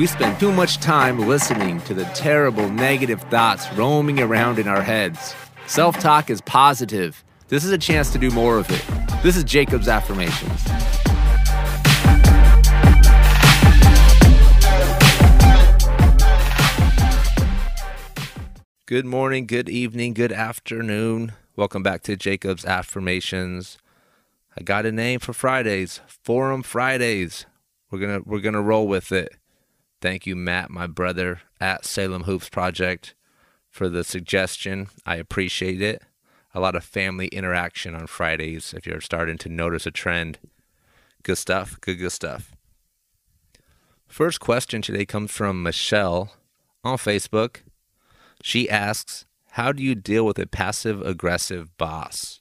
We spend too much time listening to the terrible negative thoughts roaming around in our heads. Self talk is positive. This is a chance to do more of it. This is Jacob's Affirmations. Good morning, good evening, good afternoon. Welcome back to Jacob's Affirmations. I got a name for Fridays, Forum Fridays. We're gonna we're gonna roll with it. Thank you, Matt, my brother at Salem Hoops Project, for the suggestion. I appreciate it. A lot of family interaction on Fridays if you're starting to notice a trend. Good stuff. Good, good stuff. First question today comes from Michelle on Facebook. She asks, How do you deal with a passive aggressive boss?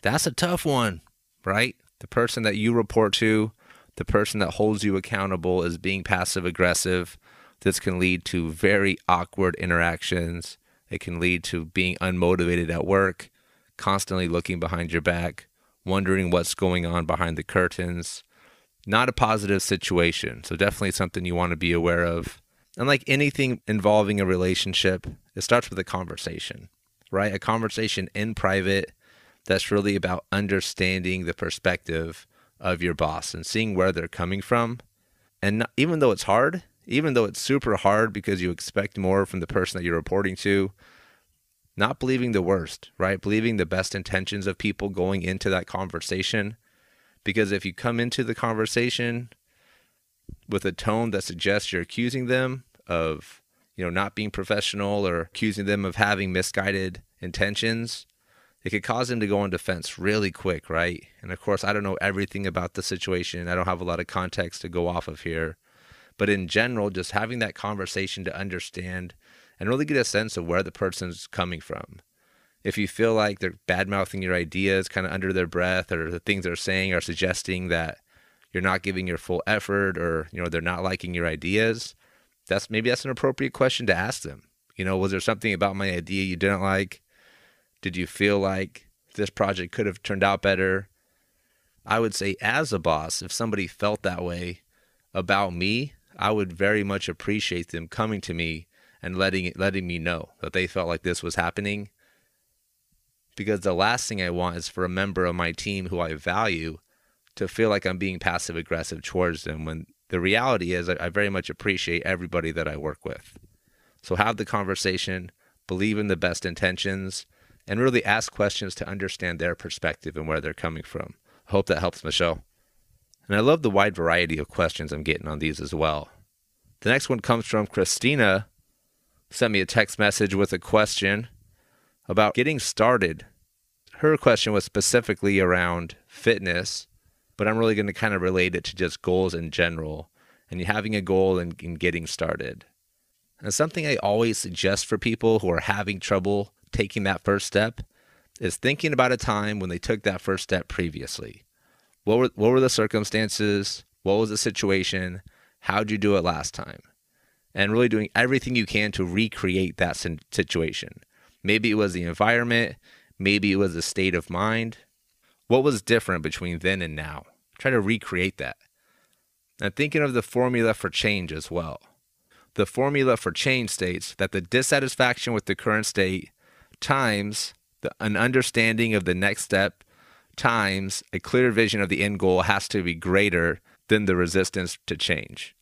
That's a tough one, right? The person that you report to the person that holds you accountable is being passive aggressive. This can lead to very awkward interactions. It can lead to being unmotivated at work, constantly looking behind your back, wondering what's going on behind the curtains. Not a positive situation. So, definitely something you want to be aware of. And like anything involving a relationship, it starts with a conversation, right? A conversation in private that's really about understanding the perspective of your boss and seeing where they're coming from. And not, even though it's hard, even though it's super hard because you expect more from the person that you're reporting to, not believing the worst, right? Believing the best intentions of people going into that conversation. Because if you come into the conversation with a tone that suggests you're accusing them of, you know, not being professional or accusing them of having misguided intentions, it could cause him to go on defense really quick, right? And of course, I don't know everything about the situation. I don't have a lot of context to go off of here. But in general, just having that conversation to understand and really get a sense of where the person's coming from. If you feel like they're bad mouthing your ideas kind of under their breath or the things they're saying are suggesting that you're not giving your full effort or you know they're not liking your ideas, that's maybe that's an appropriate question to ask them. You know, was there something about my idea you didn't like? Did you feel like this project could have turned out better? I would say, as a boss, if somebody felt that way about me, I would very much appreciate them coming to me and letting letting me know that they felt like this was happening. Because the last thing I want is for a member of my team who I value to feel like I'm being passive aggressive towards them when the reality is I, I very much appreciate everybody that I work with. So have the conversation, believe in the best intentions, and really ask questions to understand their perspective and where they're coming from. Hope that helps, Michelle. And I love the wide variety of questions I'm getting on these as well. The next one comes from Christina. Sent me a text message with a question about getting started. Her question was specifically around fitness, but I'm really going to kind of relate it to just goals in general and having a goal and, and getting started. And something I always suggest for people who are having trouble taking that first step is thinking about a time when they took that first step previously. What were, what were the circumstances? What was the situation? How'd you do it last time? And really doing everything you can to recreate that situation. Maybe it was the environment, maybe it was the state of mind. What was different between then and now? Try to recreate that. And thinking of the formula for change as well. The formula for change states that the dissatisfaction with the current state times the, an understanding of the next step times a clear vision of the end goal has to be greater than the resistance to change.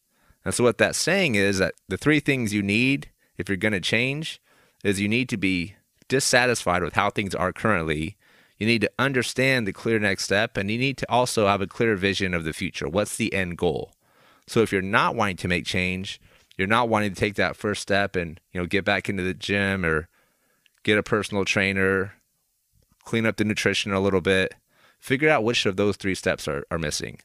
And so, what that's saying is that the three things you need if you're going to change is you need to be dissatisfied with how things are currently. You need to understand the clear next step, and you need to also have a clear vision of the future. What's the end goal? So, if you're not wanting to make change, you're not wanting to take that first step and you know get back into the gym or get a personal trainer, clean up the nutrition a little bit, figure out which of those three steps are, are missing.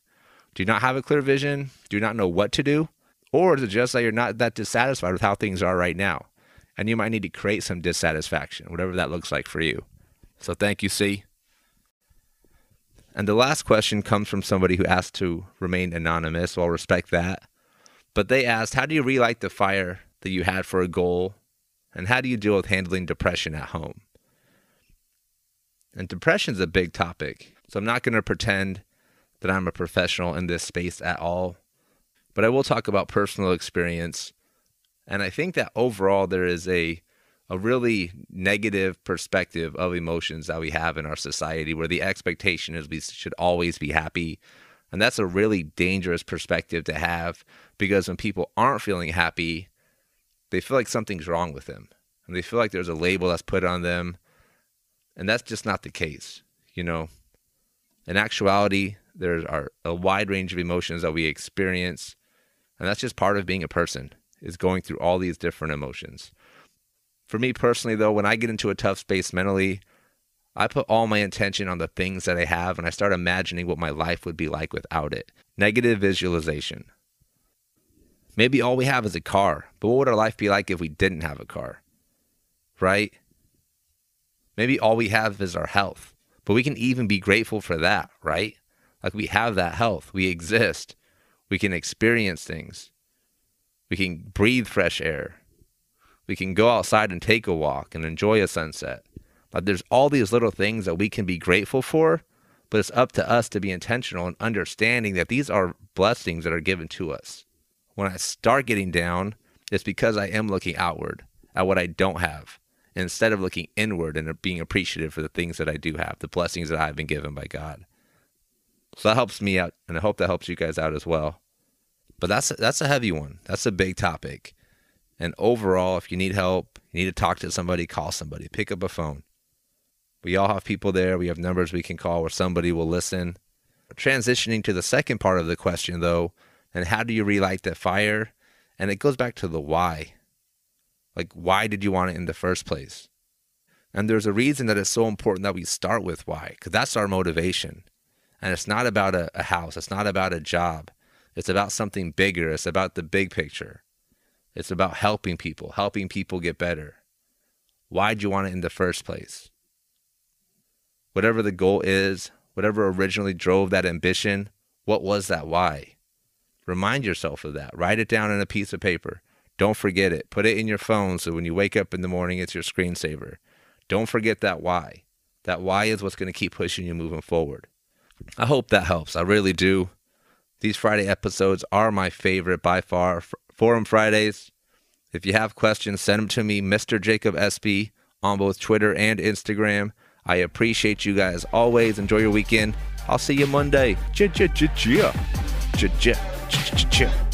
Do you not have a clear vision? Do you not know what to do? Or is it just that you're not that dissatisfied with how things are right now? And you might need to create some dissatisfaction, whatever that looks like for you. So thank you, C. And the last question comes from somebody who asked to remain anonymous. So I'll respect that. But they asked, How do you relight the fire that you had for a goal and how do you deal with handling depression at home? And depression is a big topic. So I'm not going to pretend that I'm a professional in this space at all. but I will talk about personal experience. And I think that overall there is a a really negative perspective of emotions that we have in our society where the expectation is we should always be happy. And that's a really dangerous perspective to have because when people aren't feeling happy, they feel like something's wrong with them. And they feel like there's a label that's put on them. And that's just not the case. You know, in actuality, there are a wide range of emotions that we experience. And that's just part of being a person, is going through all these different emotions. For me personally, though, when I get into a tough space mentally, I put all my intention on the things that I have and I start imagining what my life would be like without it. Negative visualization. Maybe all we have is a car, but what would our life be like if we didn't have a car? Right? Maybe all we have is our health, but we can even be grateful for that, right? Like we have that health, we exist, we can experience things, we can breathe fresh air, we can go outside and take a walk and enjoy a sunset. Like there's all these little things that we can be grateful for, but it's up to us to be intentional and understanding that these are blessings that are given to us. When I start getting down, it's because I am looking outward at what I don't have instead of looking inward and being appreciative for the things that I do have, the blessings that I've been given by God. So that helps me out, and I hope that helps you guys out as well. But that's that's a heavy one. That's a big topic. And overall, if you need help, you need to talk to somebody, call somebody, pick up a phone. We all have people there. We have numbers we can call where somebody will listen. Transitioning to the second part of the question, though, and how do you relight that fire? And it goes back to the why. Like, why did you want it in the first place? And there's a reason that it's so important that we start with why, because that's our motivation. And it's not about a, a house, it's not about a job, it's about something bigger, it's about the big picture. It's about helping people, helping people get better. Why'd you want it in the first place? Whatever the goal is, whatever originally drove that ambition, what was that why? Remind yourself of that. Write it down on a piece of paper. Don't forget it. Put it in your phone so when you wake up in the morning, it's your screensaver. Don't forget that why. That why is what's going to keep pushing you moving forward. I hope that helps. I really do. These Friday episodes are my favorite by far. Forum Fridays. If you have questions, send them to me, Mr. Jacob SB, on both Twitter and Instagram. I appreciate you guys always. Enjoy your weekend. I'll see you Monday. Ch ch ch ch ch ch ch ch.